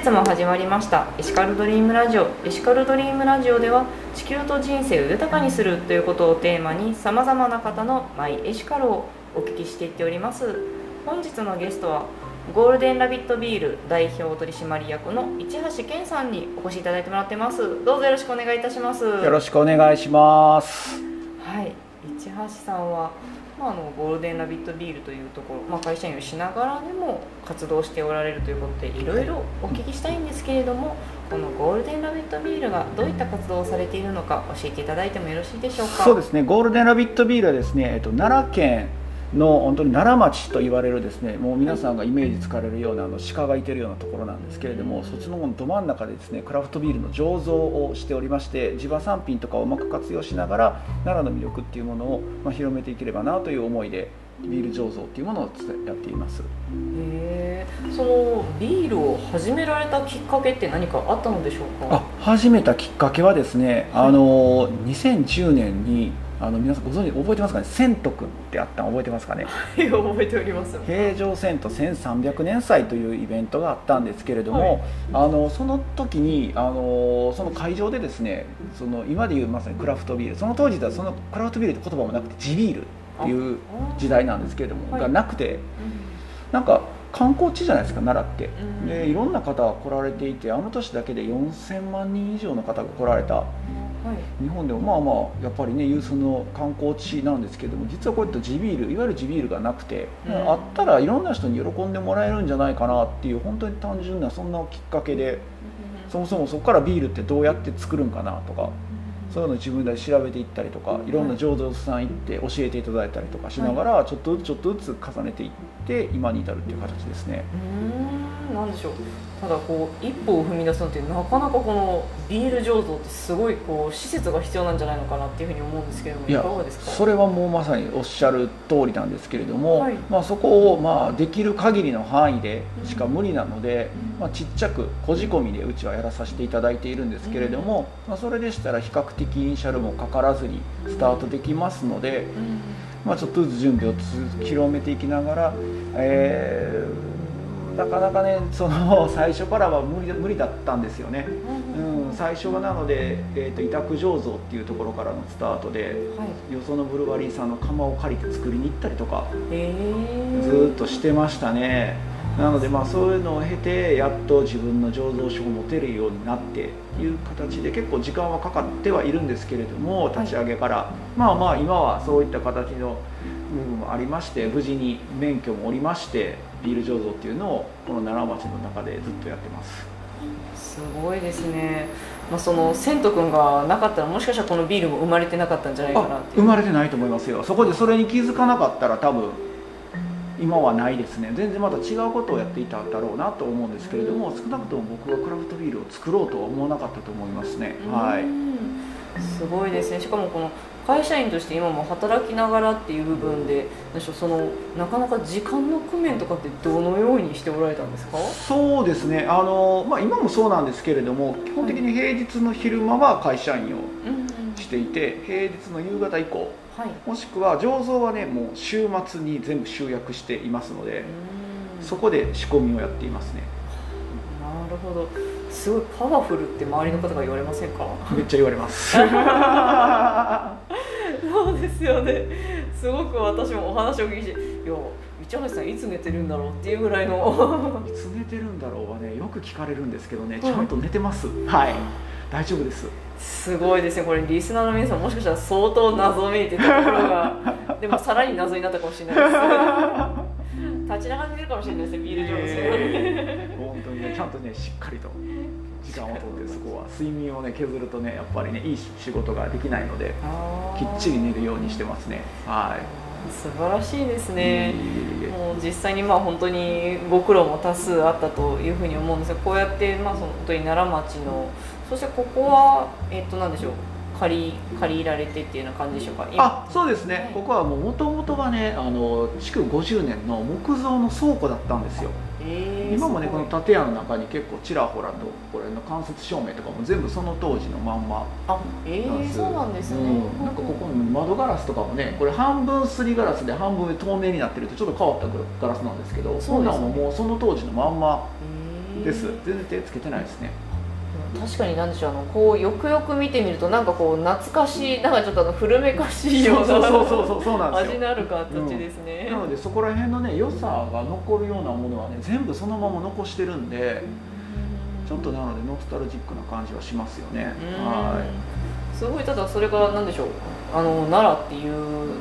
日も始まりました。エシカルドリームラジオ。エシカルドリームラジオでは地球と人生を豊かにするということをテーマにさまざまな方のマイエシカルをお聞きしていっております。本日のゲストはゴールデンラビットビール代表取締役の市橋健さんにお越しいただいてもらってます。どうぞよろしくお願いいたします。よろしくお願いします。はい。市橋さんはまあ、あのゴールデンラビットビールというところ、まあ、会社員をしながらでも活動しておられるということでいろいろお聞きしたいんですけれどもこのゴールデンラビットビールがどういった活動をされているのか教えていただいてもよろしいでしょうか？そうですね。ゴールデンラビットビールはですね、えっと、奈良県の本当に奈良町と言われるですねもう皆さんがイメージつかれるようなあの鹿がいてるようなところなんですけれどもそっちのど真ん中でですねクラフトビールの醸造をしておりまして地場産品とかをうまく活用しながら奈良の魅力っていうものをまあ広めていければなという思いでビール醸造っていうものをやっています。へそのビールを始められたきっかけって何かあったのでしょうか？あ始めたきっかけはですね、あの2010年にあの皆さんご存知覚えてますかね？千とくんってあったの覚えてますかね？覚えております平城遷都1300年祭というイベントがあったんですけれども、はい、あのその時にあのその会場でですねその今でいうまさにクラフトビールその当時ではそのクラフトビールって言葉もなくて地ビールっていう時代なんですけれども、がなくて、なんか観光地じゃないですか奈良って、でいろんな方が来られていてあの年だけで4000万人以上の方が来られた。日本でもまあまあやっぱりね有数の観光地なんですけども実はこういった地ビールいわゆる地ビールがなくて、うん、あったらいろんな人に喜んでもらえるんじゃないかなっていう本当に単純なそんなきっかけで、そもそもそこからビールってどうやって作るんかなとかそういうのを自分で調べていったりとかいろんな醸造さん行って教えていただいたりとかしながらちょっとずつちょっとずつ重ねていって今に至るっていう形ですね。うんなんでしょう。ただこう一歩を踏み出すのってなかなかこのビール醸造ってすごいこう施設が必要なんじゃないのかなっていうふうに思うんですけれどもいかがですか？それはもうまさにおっしゃる通りなんですけれども、はい、まあ、そこをまあできる限りの範囲でしか無理なので、まあ、ちっちゃくこじ込みでうちはやらさせていただいているんですけれども、まあ、それでしたら比較的イニシャルもかからずにスタートできますので、まあ、ちょっとずつ準備を広めていきながら、えーなかなかねその 最初からは無理無理だったんですよね、うん、最初はなので、えーと、委託醸造っていうところからのスタートで、はい、よそのブルワリーさんの窯を借りて作りに行ったりとか、ずっとしてましたね。なのでまあそういうのを経てやっと自分の醸造所を持てるようになっていう形で結構時間はかかってはいるんですけれども立ち上げから、はい、まあまあ今はそういった形の部分もありまして無事に免許もおりましてビール醸造っていうのをこの奈良町の中でずっとやってます。すごいですね、まあ、その千斗君がなかったらもしかしたらこのビールも生まれてなかったんじゃないかなって生まれてないと思いますよ。そこでそれに気づかなかったら多分今はないですね。全然また違うことをやっていただろうなと思うんですけれども少なくとも僕はクラフトビールを作ろうとは思わなかったと思いますね。はいすごいですね。しかもこの会社員として今も働きながらっていう部分でそのなかなか時間の工面とかってどのようにしておられたんですか？そうですね。あの、まあ、今もそうなんですけれども基本的に平日の昼間は会社員をしていて、平日の夕方以降、はい、もしくは醸造はねもう週末に全部集約していますのでそこで仕込みをやっていますね。なるほどすごいパワフルって周りの方が言われませんか？めっちゃ言われます。そうですよね。すごく私もお話を聞いていや市橋さんいつ寝てるんだろうっていうぐらいの。いつ寝てるんだろうはねよく聞かれるんですけどねちゃんと寝てます、はい。大丈夫です。すごいですね。これリスナーの皆さんもしかしたら相当謎めいてたところが。でもさらに謎になったかもしれないです。立ちながら寝るかもしれないですねビール上手、えー、にねちゃんとねしっかりと時間をとってそこは。睡眠をね削るとねやっぱりねいい仕事ができないのできっちり寝るようにしてますね。はい。素晴らしいですね、もう実際にまあ本当にご苦労も多数あったというふうに思うんですがこうやってまあその本当に奈良町のそしてここはえっ、と何でしょう借り借りられてっていうような感じでしょうか？あそうですね、はい、ここはもともとはねあの築50年の木造の倉庫だったんですよえー、今もねこの建屋の中に結構ちらほらとこれの間接照明とかも全部その当時のまんまあえー、そうなんですね、うん、なんかここの窓ガラスとかもねこれ半分すりガラスで半分透明になってるとちょっと変わったガラスなんですけどそんなんももうその当時のまんまです。全然手つけてないですね確かになんでしょうあのこうよくよく見てみるとなんかこう懐かしいなんかちょっとあの古めかしいような味のある形ですね、うん、なのでそこら辺のね良さが残るようなものはね全部そのまま残してるんで、ちょっとなのでノスタルジックな感じはしますよね、はい。すごいただそれが何でしょうあの奈良っていう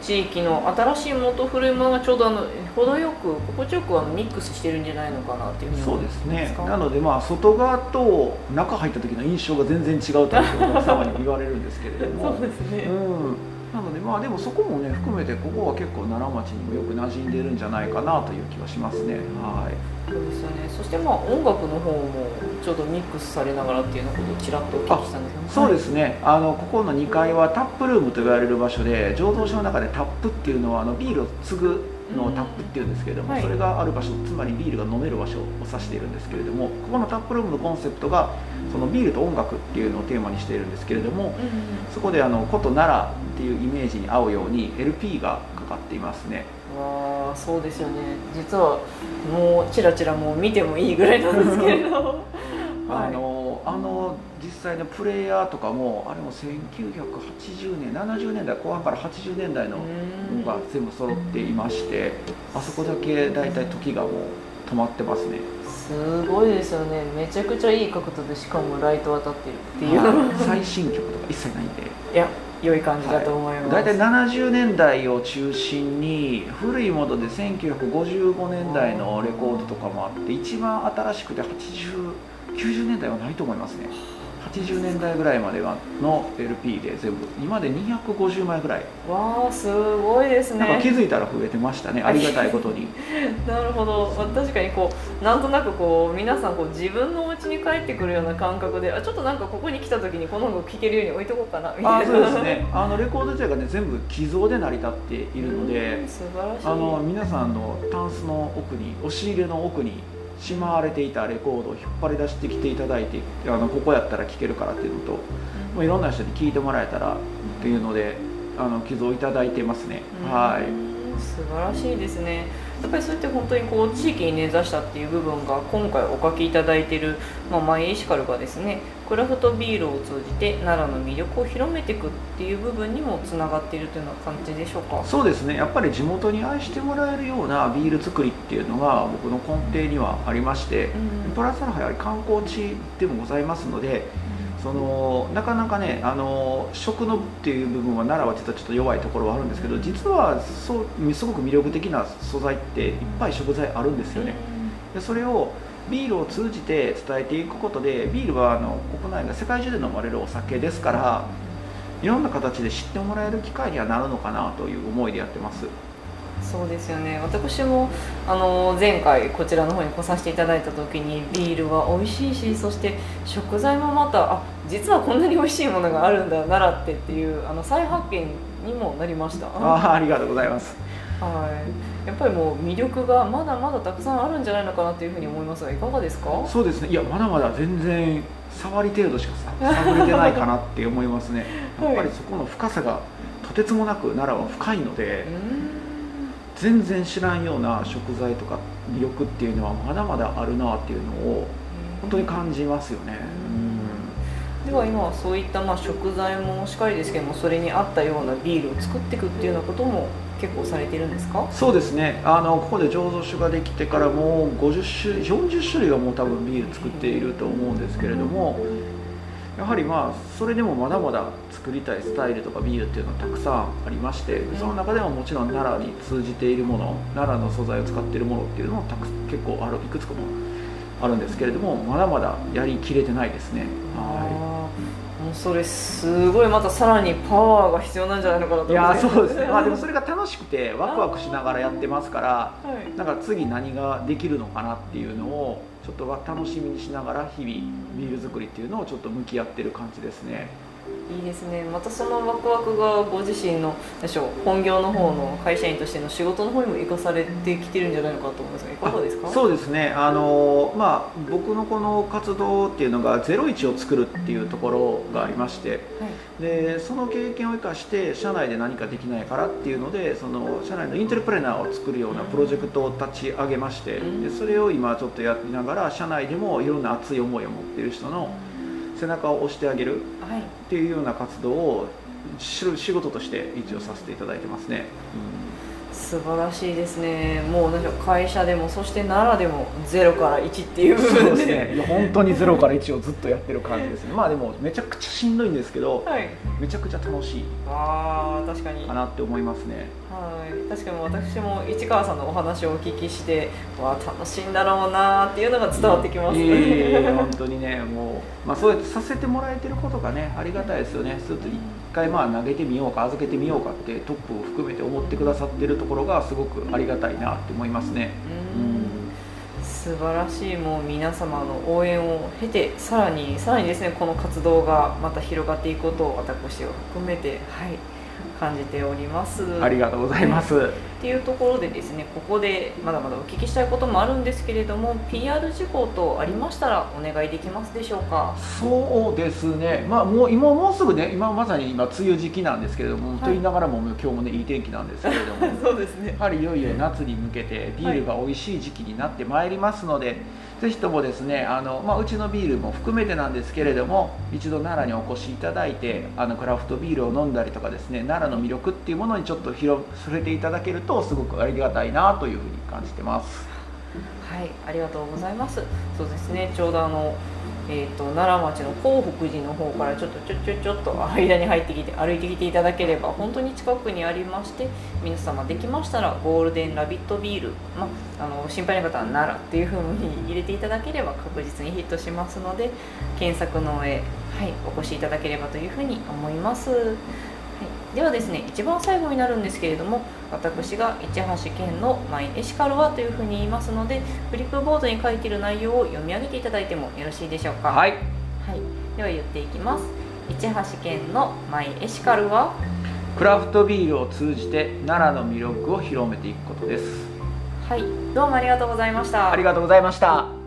地域の新しいものと古いものがちょうどあの程よく心地よくあのミックスしてるんじゃないのかなっていうふうにそうですね。なのでまあ外側と中入った時の印象が全然違うというお客様に言われるんですけれどもそうですね、うんなのでまあでもそこもね含めてここは結構奈良町にもよく馴染んでるんじゃないかなという気はしますね。はい。そうですよね。そしてまあ音楽の方もちょうどミックスされながらっていうのことをちらっとお聞きしたんですけどそうですね。あのここの2階はタップルームと言われる場所で浄土宗の中でタップっていうのはあのビールを継ぐのタップっていうんですけれども、はい、それがある場所つまりビールが飲める場所を指しているんですけれどもここのタップルームのコンセプトがそのビールと音楽っていうのをテーマにしているんですけれども、そこであの古都奈良っていうイメージに合うように LP がかかっていますね。わあそうですよね。実はもうちらちらもう見てもいいぐらいなんですけれど あのあの実際のプレイヤーとかもあれも1980年70年代後半から80年代ののが全部揃っていましてあそこだけ大体時がもう止まってますね。すごいですよね。めちゃくちゃいい角度でしかもライト当たってるっていう、最新曲とか一切ないんで。いや良い感じだと思います、はい、大体70年代を中心に古いもので1955年代のレコードとかもあって一番新しくて8090年代はないと思いますね。80年代ぐらいまではの LP で全部。今で250枚ぐらい。わあすごいですね。なんか気づいたら増えてましたね。ありがたいことに。なるほど。確かにこうなんとなくこう皆さんこう自分のお家に帰ってくるような感覚であちょっとなんかここに来た時にこの音楽聴けるように置いとこうかなみたいな。あそうですね。あのレコード自体がね全部寄贈で成り立っているので素晴らしい。あの皆さんのタンスの奥に押し入れの奥にしまわれていたレコードを引っ張り出してきていただいてあのここやったら聴けるからっていうのと、もういろんな人に聞いてもらえたらっていうのであの寄贈いただいてますね、はい。素晴らしいですねやっぱりそうやって本当にこう地域に根ざしたっていう部分が今回お書きいただいている、まあ、マイエシカルがですねクラフトビールを通じて奈良の魅力を広めていくっていう部分にもつながっているというような感じでしょうか？そうですね。やっぱり地元に愛してもらえるようなビール作りっていうのが僕の根底にはありまして、うん、プラスアルファやはり観光地でもございますので、そのなかなかねあの食のっていう部分は奈良は実はちょっと弱いところはあるんですけど実はそうすごく魅力的な素材っていっぱい食材あるんですよね。でそれをビールを通じて伝えていくことでビールはあの国内が世界中で飲まれるお酒ですからいろんな形で知ってもらえる機会にはなるのかなという思いでやってます。そうですよね。私もあの前回こちらの方に来させていただいた時にビールは美味しいしそして食材もまたあ実はこんなに美味しいものがあるんだ奈良ってっていうあの再発見にもなりました。あありがとうございます。はい。やっぱりもう魅力がまだまだたくさんあるんじゃないのかなというふうに思いますがいかがですか？そうですね。いやまだまだ全然触り程度しか探れてないかなって思いますね。やっぱりそこの深さがとてつもなく奈良は深いので、全然知らんような食材とか魅力っていうのはまだまだあるなっていうのを本当に感じますよね。では今はそういったまあ食材もしっかりですけどもそれに合ったようなビールを作っていくっていうようなことも結構されてるんですか？そうですね。あのここで醸造酒ができてからもう50種40種類はもう多分ビール作っていると思うんですけれどもやはりまあそれでもまだまだ作りたいスタイルとかビールっていうのはたくさんありましてその中でももちろん奈良に通じているもの奈良の素材を使っているものっていうのもたく結構あるいくつかもあるんですけれどもまだまだやりきれてないですね。はい。もうそれすごいまたさらにパワーが必要なんじゃないのかなといやそうです。ね、まあ、でもそれが楽しくてワクワクしながらやってますから、はい、なんか次何ができるのかなっていうのをちょっと楽しみにしながら日々ビール作りっていうのをちょっと向き合ってる感じですね。いいですね。またそのワクワクがご自身のでしょう本業の方の会社員としての仕事の方にも生かされてきてるんじゃないのかと思いますがいかがですか？そうですね。あの、まあ、僕のこの活動っていうのが01を作るっていうところがありまして、はい、でその経験を生かして社内で何かできないからっていうのでその社内のインテルプレーナーを作るようなプロジェクトを立ち上げまして、でそれを今ちょっとやりながら社内でもいろんな熱い思いを持っている人の背中を押してあげるっていうような活動を仕事として一応させていただいてますね。うん。素晴らしいですね。もうなんか会社でもそして奈良でも0から1っていう。部分でね。いや本当に0から1をずっとやってる感じですね。まあでもめちゃくちゃしんどいんですけど、はい、めちゃくちゃ楽しい。あ確かに。かなって思いますね。はい。確かに私も市川さんのお話をお聞きしてわ楽しいんだろうなっていうのが伝わってきますね。本当にねもう、まあ、そうやってさせてもらえてることがねありがたいですよね。ずっと一回まあ投げてみようか預けてみようかってトップを含めて思ってくださってるところがすごくありがたいなって思いますね。うん。素晴らしいもう皆様の応援を経てさらにさらにですねこの活動がまた広がっていくことを私を含めてはい感じております。ありがとうございます、っていうところでですねここでまだまだお聞きしたいこともあるんですけれども PR 事項とありましたらお願いできますでしょうか？そうですね。まあもう今もうすぐね今まさに今梅雨時期なんですけれども、はい、と言いながらも今日もねいい天気なんですけれども そうですね。やはりいよいよ夏に向けてビールが美味しい時期になってまいりますので、はいぜひともですねあの、まあ、うちのビールも含めてなんですけれども一度奈良にお越しいただいてあのクラフトビールを飲んだりとかですね奈良の魅力っていうものにちょっと広触れていただけるととすごくありがたいなというふうに感じてます。はいありがとうございますそうですねちょうどあのえーと、奈良町の興福寺の方からちょっとちょちょちょっと間に入ってきて歩いてきていただければ本当に近くにありまして皆様できましたらゴールデンラビットビール、まあ、の心配な方は奈良っていう風に入れていただければ確実にヒットしますので検索の上、はい、お越しいただければというふうに思います。ではですね一番最後になるんですけれども私が市橋県のマイエシカルはというふうに言いますのでフリップボードに書いている内容を読み上げていただいてもよろしいでしょうか。はい、はい、では言っていきます。市橋県のマイエシカルは？クラフトビールを通じて奈良の魅力を広めていくことです。はい。どうもありがとうございました。ありがとうございました